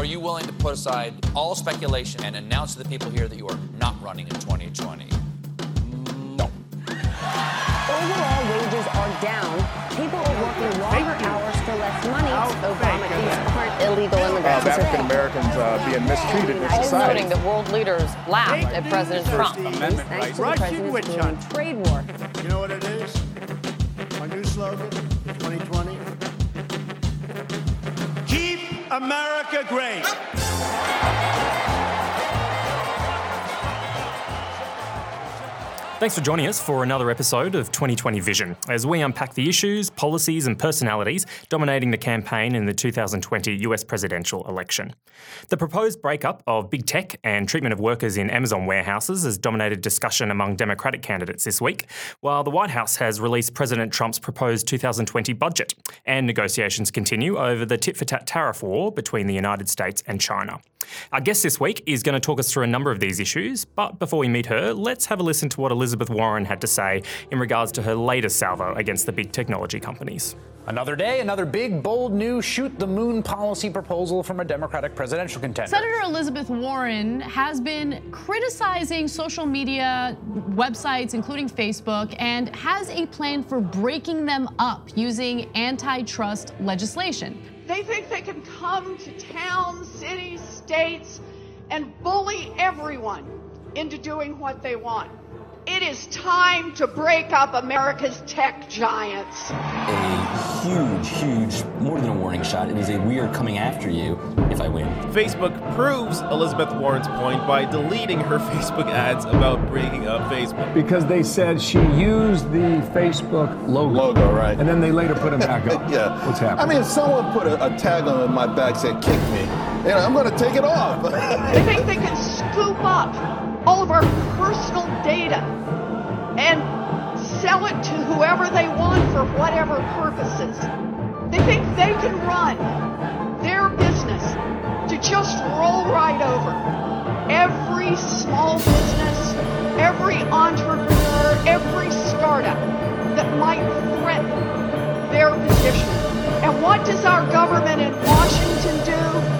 Are you willing to put aside all speculation and announce to the people here that you are not running in 2020? No. Overall, wages are down. People are working longer hours for less money. Obama these aren't illegal immigrants. of African Americans uh, being mistreated in Also society. noting that world leaders laughed at President Trump. Amendment Thanks rights. to the Russian witch president's trade war. You know what it is? My new slogan, 2020. America great. Thanks for joining us for another episode of 2020 Vision as we unpack the issues, policies, and personalities dominating the campaign in the 2020 US presidential election. The proposed breakup of big tech and treatment of workers in Amazon warehouses has dominated discussion among Democratic candidates this week, while the White House has released President Trump's proposed 2020 budget, and negotiations continue over the tit for tat tariff war between the United States and China. Our guest this week is going to talk us through a number of these issues, but before we meet her, let's have a listen to what Elizabeth Warren had to say in regards to her latest salvo against the big technology companies. Another day, another big, bold new shoot the moon policy proposal from a Democratic presidential contender. Senator Elizabeth Warren has been criticizing social media websites, including Facebook, and has a plan for breaking them up using antitrust legislation. They think they can come to towns, cities, states, and bully everyone into doing what they want. It is time to break up America's tech giants. a huge, huge, more than a warning shot. It is a we are coming after you if I win. Facebook proves Elizabeth Warren's point by deleting her Facebook ads about breaking up Facebook. Because they said she used the Facebook logo. Logo, right. And then they later put it back up. Yeah. What's happening? I mean, if someone put a, a tag on my back said kick me, you know, I'm going to take it off. They think they can scoop up all of our personal data and sell it to whoever they want for whatever purposes. They think they can run their business to just roll right over every small business, every entrepreneur, every startup that might threaten their position. And what does our government in Washington do?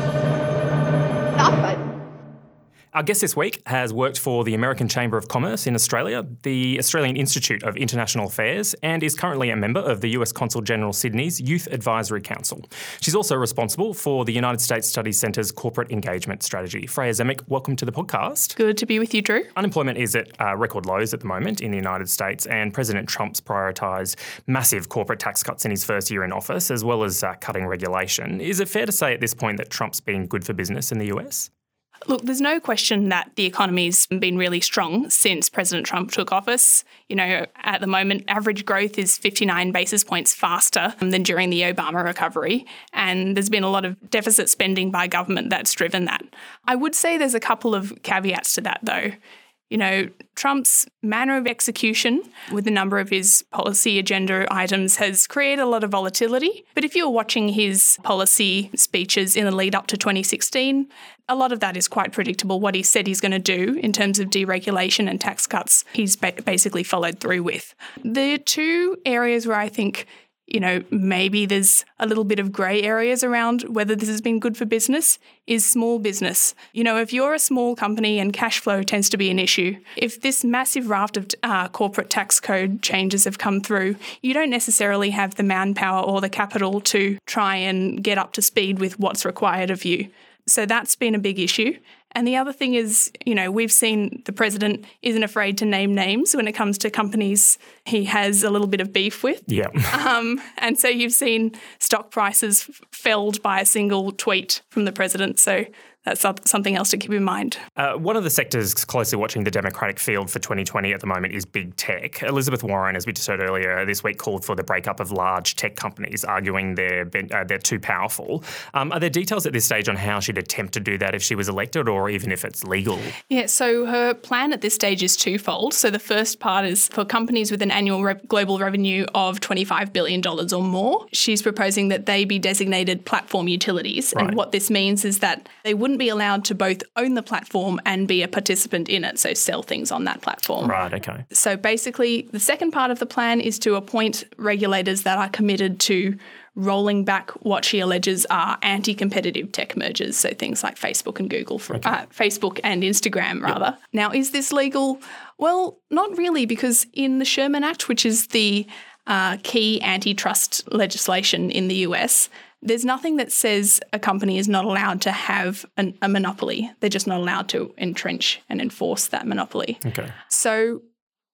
Our guest this week has worked for the American Chamber of Commerce in Australia, the Australian Institute of International Affairs, and is currently a member of the US Consul General Sydney's Youth Advisory Council. She's also responsible for the United States Studies Centre's corporate engagement strategy. Freya Zemek, welcome to the podcast. Good to be with you, Drew. Unemployment is at uh, record lows at the moment in the United States, and President Trump's prioritised massive corporate tax cuts in his first year in office, as well as uh, cutting regulation. Is it fair to say at this point that Trump's been good for business in the US? Look, there's no question that the economy's been really strong since President Trump took office. You know, at the moment, average growth is 59 basis points faster than during the Obama recovery. And there's been a lot of deficit spending by government that's driven that. I would say there's a couple of caveats to that, though. You know, Trump's manner of execution with a number of his policy agenda items has created a lot of volatility. But if you're watching his policy speeches in the lead up to 2016, a lot of that is quite predictable. What he said he's going to do in terms of deregulation and tax cuts, he's ba- basically followed through with. The two areas where I think you know, maybe there's a little bit of grey areas around whether this has been good for business is small business. You know, if you're a small company and cash flow tends to be an issue, if this massive raft of uh, corporate tax code changes have come through, you don't necessarily have the manpower or the capital to try and get up to speed with what's required of you. So that's been a big issue. And the other thing is, you know, we've seen the president isn't afraid to name names when it comes to companies he has a little bit of beef with. Yeah. Um, and so you've seen stock prices felled by a single tweet from the president. So that's something else to keep in mind. Uh, one of the sectors closely watching the Democratic field for 2020 at the moment is big tech. Elizabeth Warren, as we just heard earlier this week, called for the breakup of large tech companies, arguing they're uh, they're too powerful. Um, are there details at this stage on how she'd attempt to do that if she was elected, or even if it's legal? Yeah, so her plan at this stage is twofold. So the first part is for companies with an annual re- global revenue of $25 billion or more. She's proposing that they be designated platform utilities. Right. And what this means is that they wouldn't be allowed to both own the platform and be a participant in it, so sell things on that platform. Right. Okay. So basically, the second part of the plan is to appoint regulators that are committed to rolling back what she alleges are anti-competitive tech mergers, so things like Facebook and Google, for, okay. uh, Facebook and Instagram, rather. Yep. Now, is this legal? Well, not really, because in the Sherman Act, which is the uh, key antitrust legislation in the US, there's nothing that says a company is not allowed to have an, a monopoly. They're just not allowed to entrench and enforce that monopoly. Okay. So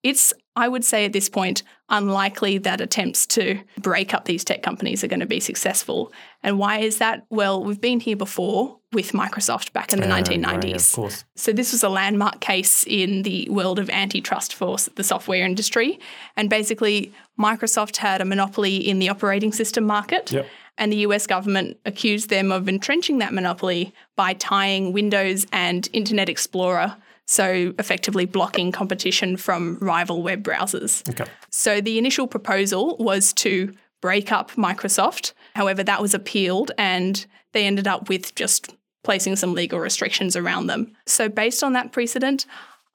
it's, I would say at this point, unlikely that attempts to break up these tech companies are going to be successful. And why is that? Well, we've been here before with Microsoft back in the uh, 1990s. Right, of course. So this was a landmark case in the world of antitrust for the software industry. And basically, Microsoft had a monopoly in the operating system market. Yep. And the US government accused them of entrenching that monopoly by tying Windows and Internet Explorer so effectively blocking competition from rival web browsers. Okay. So the initial proposal was to break up Microsoft. However, that was appealed and they ended up with just placing some legal restrictions around them. So based on that precedent,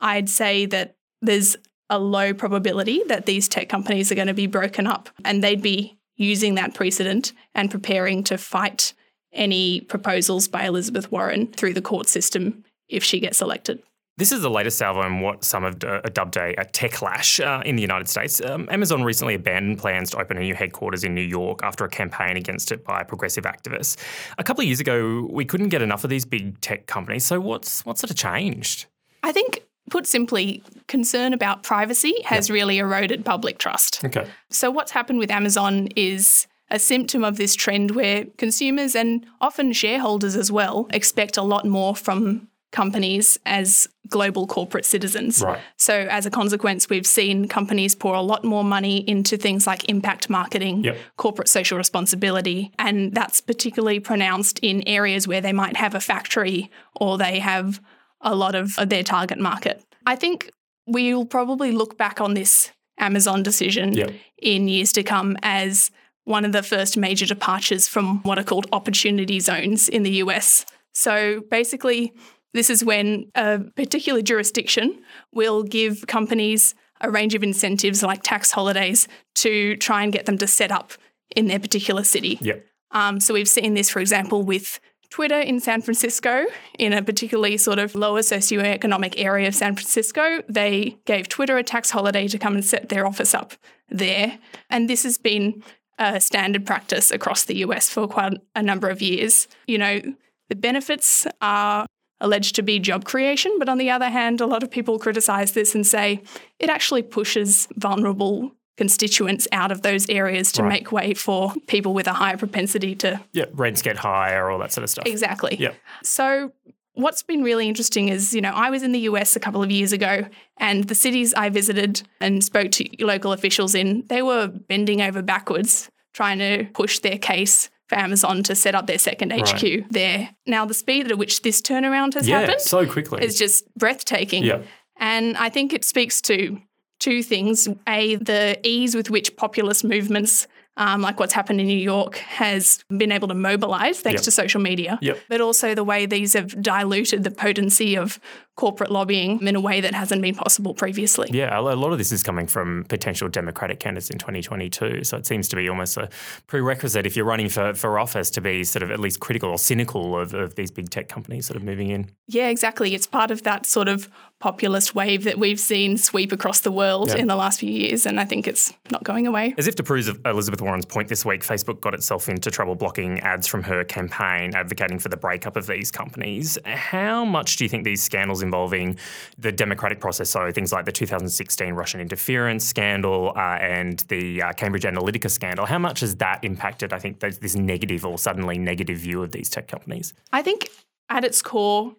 I'd say that there's a low probability that these tech companies are going to be broken up and they'd be using that precedent and preparing to fight any proposals by Elizabeth Warren through the court system if she gets elected. This is the latest salvo in what some have uh, dubbed a, a techlash uh, in the United States. Um, Amazon recently abandoned plans to open a new headquarters in New York after a campaign against it by progressive activists. A couple of years ago, we couldn't get enough of these big tech companies. So what's what's sort of changed? I think put simply, concern about privacy has yep. really eroded public trust. Okay. So what's happened with Amazon is a symptom of this trend where consumers and often shareholders as well expect a lot more from companies as global corporate citizens. Right. So, as a consequence, we've seen companies pour a lot more money into things like impact marketing, yep. corporate social responsibility, and that's particularly pronounced in areas where they might have a factory or they have a lot of their target market. I think we'll probably look back on this Amazon decision yep. in years to come as one of the first major departures from what are called opportunity zones in the US. So basically, this is when a particular jurisdiction will give companies a range of incentives like tax holidays to try and get them to set up in their particular city. Yep. Um, so we've seen this, for example, with Twitter in San Francisco, in a particularly sort of lower socioeconomic area of San Francisco. They gave Twitter a tax holiday to come and set their office up there. And this has been a standard practice across the US for quite a number of years. You know, the benefits are alleged to be job creation. But on the other hand, a lot of people criticize this and say it actually pushes vulnerable constituents out of those areas to right. make way for people with a higher propensity to. Yeah, rents get higher, all that sort of stuff. Exactly. Yeah. So what's been really interesting is, you know, I was in the US a couple of years ago and the cities I visited and spoke to local officials in, they were bending over backwards trying to push their case for Amazon to set up their second HQ right. there. Now, the speed at which this turnaround has yeah, happened so quickly is just breathtaking. Yeah. And I think it speaks to two things. A, the ease with which populist movements um, like what's happened in New York, has been able to mobilize thanks yep. to social media, yep. but also the way these have diluted the potency of corporate lobbying in a way that hasn't been possible previously. Yeah, a lot of this is coming from potential Democratic candidates in 2022. So it seems to be almost a prerequisite if you're running for, for office to be sort of at least critical or cynical of, of these big tech companies sort of moving in. Yeah, exactly. It's part of that sort of populist wave that we've seen sweep across the world yeah. in the last few years. And I think it's not going away. As if to prove Elizabeth Warren's point this week, Facebook got itself into trouble blocking ads from her campaign advocating for the breakup of these companies. How much do you think these scandals involving the democratic process, so things like the 2016 Russian interference scandal uh, and the uh, Cambridge Analytica scandal, how much has that impacted, I think, this negative or suddenly negative view of these tech companies? I think at its core,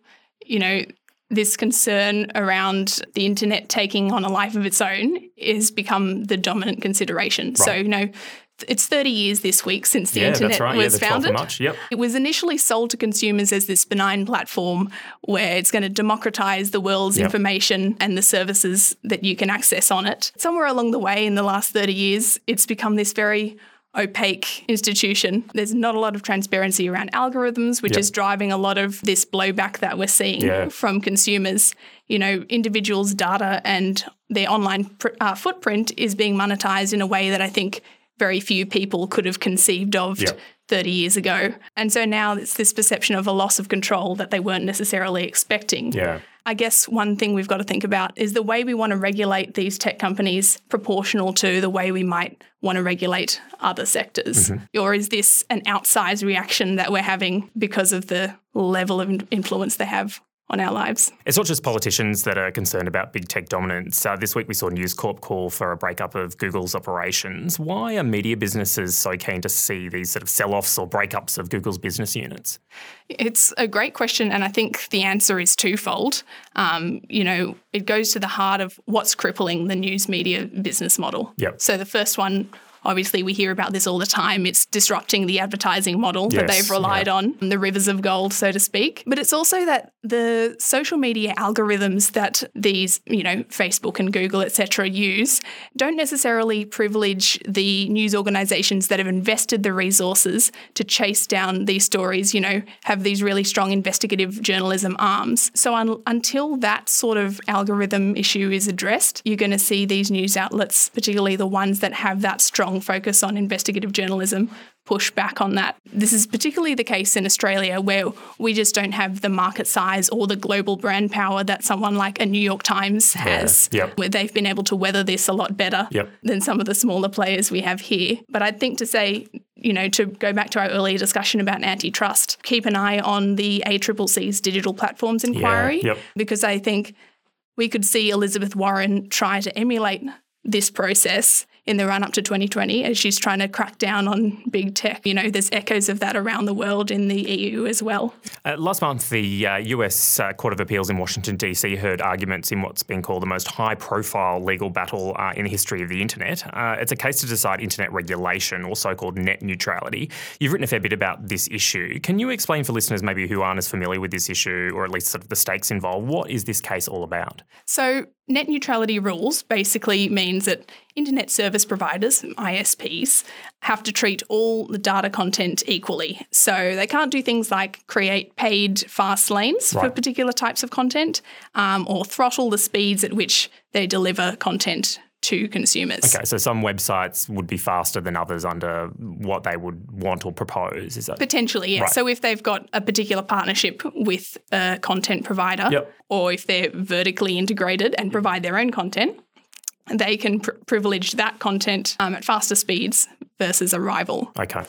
you know, this concern around the internet taking on a life of its own has become the dominant consideration. Right. So, you know, it's 30 years this week since the yeah, internet right. was yeah, founded. Yep. It was initially sold to consumers as this benign platform where it's going to democratize the world's yep. information and the services that you can access on it. Somewhere along the way in the last 30 years, it's become this very opaque institution. There's not a lot of transparency around algorithms, which yep. is driving a lot of this blowback that we're seeing yeah. from consumers. You know, individuals' data and their online pr- uh, footprint is being monetized in a way that I think very few people could have conceived of Yep. 30 years ago. And so now it's this perception of a loss of control that they weren't necessarily expecting. Yeah. I guess one thing we've got to think about is the way we want to regulate these tech companies proportional to the way we might want to regulate other sectors? Mm-hmm. Or is this an outsized reaction that we're having because of the level of influence they have on our lives? It's not just politicians that are concerned about big tech dominance. Uh, this week we saw News Corp call for a breakup of Google's operations. Why are media businesses so keen to see these sort of sell offs or breakups of Google's business units? It's a great question, and I think the answer is twofold. Um, you know, it goes to the heart of what's crippling the news media business model. Yep. So the first one, obviously, we hear about this all the time. It's disrupting the advertising model that they've relied yeah. on, the rivers of gold, so to speak. But it's also that the social media algorithms that these, you know, Facebook and Google, etc., use don't necessarily privilege the news organizations that have invested the resources to chase down these stories, you know, have these really strong investigative journalism arms. So un- until that sort of algorithm issue is addressed, you're going to see these news outlets, particularly the ones that have that strong focus on investigative journalism, push back on that. This is particularly the case in Australia where we just don't have the market size or the global brand power that someone like a New York Times has, Yep. where they've been able to weather this a lot better Yep. than some of the smaller players we have here. But I think to say, you know, to go back to our earlier discussion about antitrust, keep an eye on the ACCC's digital platforms inquiry yep. because I think we could see Elizabeth Warren try to emulate this process in the run up to 2020 as she's trying to crack down on big tech. You know, there's echoes of that around the world in the EU as well. Uh, last month, the uh, US uh, Court of Appeals in Washington, D.C., heard arguments in what's been called the most high profile legal battle uh, in the history of the internet. Uh, it's a case to decide internet regulation, or so called net neutrality. You've written a fair bit about this issue. Can you explain for listeners maybe who aren't as familiar with this issue, or at least sort of the stakes involved, what is this case all about? So, net neutrality rules basically means that internet service providers, ISPs, have to treat all the data content equally. So, they can't do things like create paid fast lanes for particular types of content um, or throttle the speeds at which they deliver content to consumers. Okay, so some websites would be faster than others under what they would want or propose. Is that Potentially, yes. Right. So if they've got a particular partnership with a content provider, Yep. or if they're vertically integrated and provide their own content, they can pr- privilege that content um, at faster speeds versus a rival. Okay.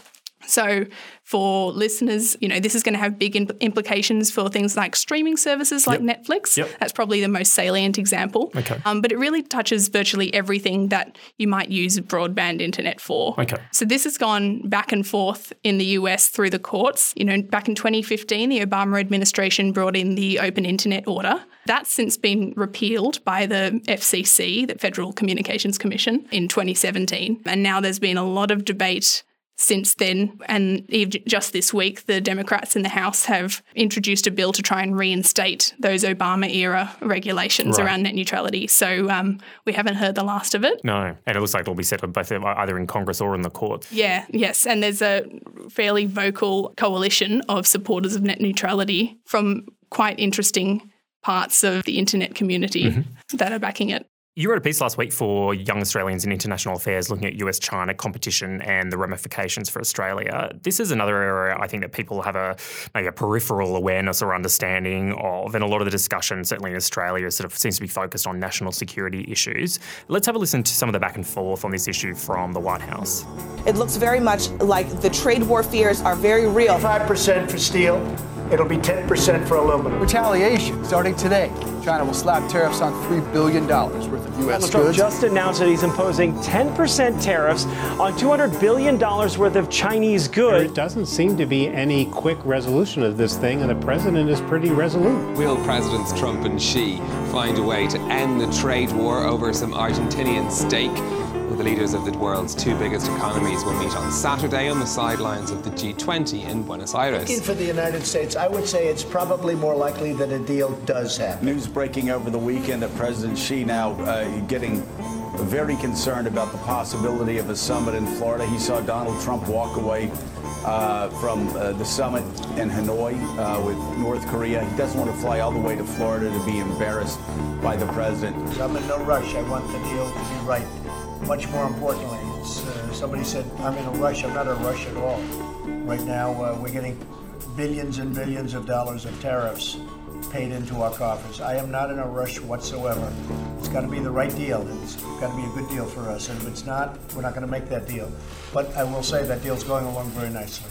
So, for listeners, you know, this is going to have big impl- implications for things like streaming services like Netflix. Yep. That's probably the most salient example. Okay. Um, but it really touches virtually everything that you might use broadband internet for. Okay. So this has gone back and forth in the US through the courts. You know, back in 2015, the Obama administration brought in the Open Internet Order. That's since been repealed by the FCC, the Federal Communications Commission, in 2017. And now there's been a lot of debate since then. And just this week, the Democrats in the House have introduced a bill to try and reinstate those Obama era regulations Right. around net neutrality. So um, we haven't heard the last of it. No, and it looks like it'll be settled both either in Congress or in the court. Yeah, yes. And there's a fairly vocal coalition of supporters of net neutrality from quite interesting parts of the internet community that are backing it. You wrote a piece last week for Young Australians in International Affairs looking at US China competition and the ramifications for Australia. This is another area I think that people have a maybe a peripheral awareness or understanding of, and a lot of the discussion, certainly in Australia, sort of seems to be focused on national security issues. Let's have a listen to some of the back and forth on this issue from the White House. It looks very much like the trade war fears are very real. 5% for steel. It'll be 10% for aluminum. Retaliation starting today. China will slap tariffs on $3 billion worth of U.S. Donald Trump goods. just announced that he's imposing 10% tariffs on $200 billion worth of Chinese goods. There doesn't seem to be any quick resolution of this thing, and the president is pretty resolute. Will Presidents Trump and Xi find a way to end the trade war over some Argentinian steak? Well, the leaders of the world's two biggest economies will meet on Saturday on the sidelines of the G20 in Buenos Aires. Looking for the United States, I would say it's probably more likely that a deal does happen. News breaking over the weekend that President Xi now uh, getting very concerned about the possibility of a summit in Florida. He saw Donald Trump walk away uh, from uh, the summit in Hanoi uh, with North Korea. He doesn't want to fly all the way to Florida to be embarrassed by the president. I'm in no rush. I want the deal to be right. Much more importantly, uh, somebody said, I'm in a rush. I'm not in a rush at all. Right now, uh, we're getting billions and billions of dollars of tariffs paid into our coffers. I am not in a rush whatsoever. It's got to be the right deal. It's got to be a good deal for us. And if it's not, we're not going to make that deal. But I will say that deal's going along very nicely.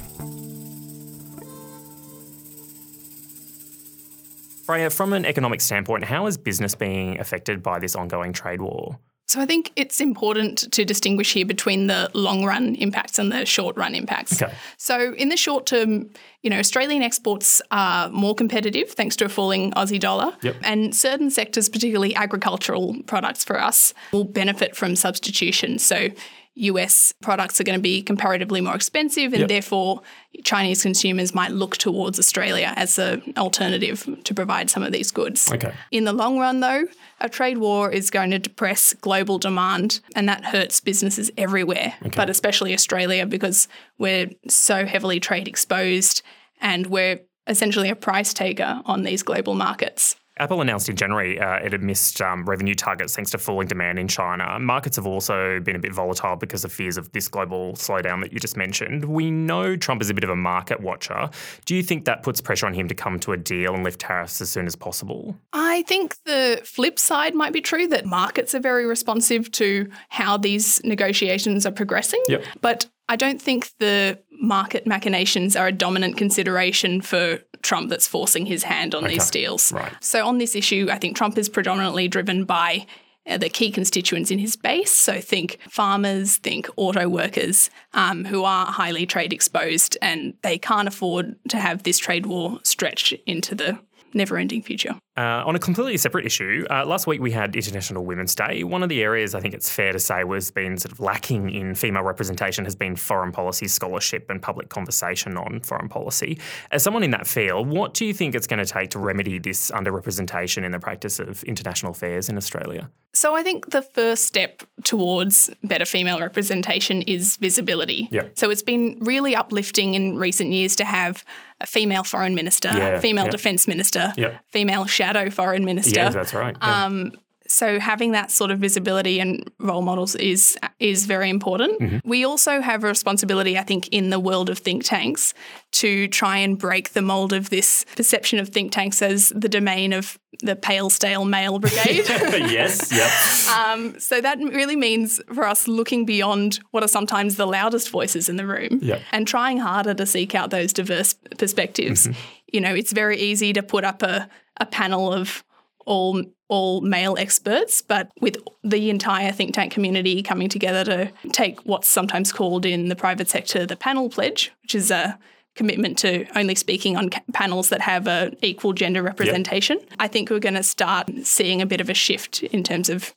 Freya, from an economic standpoint, how is business being affected by this ongoing trade war? So I think it's important to distinguish here between the long run impacts and the short run impacts. Okay. So in the short term, you know, Australian exports are more competitive thanks to a falling Aussie dollar. Yep. And certain sectors, particularly agricultural products for us, will benefit from substitution. So US products are going to be comparatively more expensive, and Yep. therefore Chinese consumers might look towards Australia as an alternative to provide some of these goods. Okay. In the long run, though, a trade war is going to depress global demand, and that hurts businesses everywhere, but especially Australia because we're so heavily trade exposed and we're essentially a price taker on these global markets. Apple announced in January uh, it had missed um, revenue targets thanks to falling demand in China. Markets have also been a bit volatile because of fears of this global slowdown that you just mentioned. We know Trump is a bit of a market watcher. Do you think that puts pressure on him to come to a deal and lift tariffs as soon as possible? I think the flip side might be true that markets are very responsive to how these negotiations are progressing. Yep. But I don't think the market machinations are a dominant consideration for Trump that's forcing his hand on these deals. Right. So on this issue, I think Trump is predominantly driven by uh, the key constituents in his base. So think farmers, think auto workers um, who are highly trade exposed and they can't afford to have this trade war stretch into the never ending future. Uh, on a completely separate issue, uh, last week we had International Women's Day. One of the areas I think it's fair to say was been sort of lacking in female representation has been foreign policy scholarship and public conversation on foreign policy. As someone in that field, what do you think it's going to take to remedy this underrepresentation in the practice of international affairs in Australia? So I think the first step towards better female representation is visibility. Yeah. So it's been really uplifting in recent years to have a female foreign minister, Yeah, female yeah. defence minister, Yeah. female shadow foreign minister. Yeah, that's right. Um, so having that sort of visibility and role models is is very important. Mhm. We also have a responsibility, I think, in the world of think tanks to try and break the mold of this perception of think tanks as the domain of the pale, stale male brigade. yes, yep. Um, so that really means for us looking beyond what are sometimes the loudest voices in the room Yeah. and trying harder to seek out those diverse perspectives. Mhm. You know, it's very easy to put up a, a panel of all all male experts, but with the entire think tank community coming together to take what's sometimes called in the private sector the panel pledge, which is a commitment to only speaking on panels that have a equal gender representation. I think we're going to start seeing a bit of a shift in terms of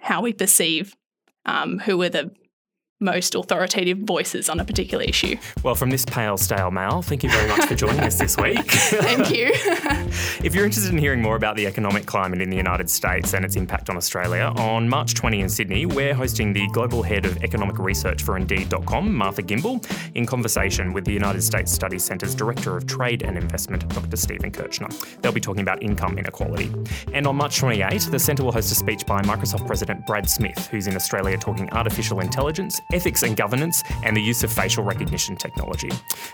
how we perceive um, who are the most authoritative voices on a particular issue. Well, from this pale, stale male, thank you very much for joining us this week. Thank you. If you're interested in hearing more about the economic climate in the United States and its impact on Australia, on March 20 in Sydney, we're hosting the Global Head of Economic Research for Indeed.com, Martha Gimbel, in conversation with the United States Studies Centre's Director of Trade and Investment, Dr. Stephen Kirchner. They'll be talking about income inequality. And on March 28, the Centre will host a speech by Microsoft President Brad Smith, who's in Australia talking artificial intelligence, ethics and governance, and the use of facial recognition technology.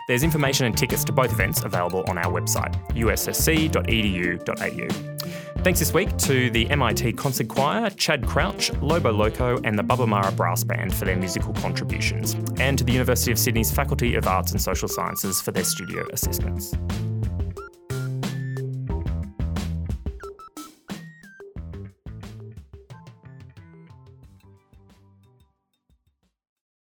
There's information and tickets to both events available on our website, ussc.edu.au. Thanks this week to the MIT Concert Choir, Chad Crouch, Lobo Loco, and the Baba Mara Brass Band for their musical contributions, and to the University of Sydney's Faculty of Arts and Social Sciences for their studio assistance.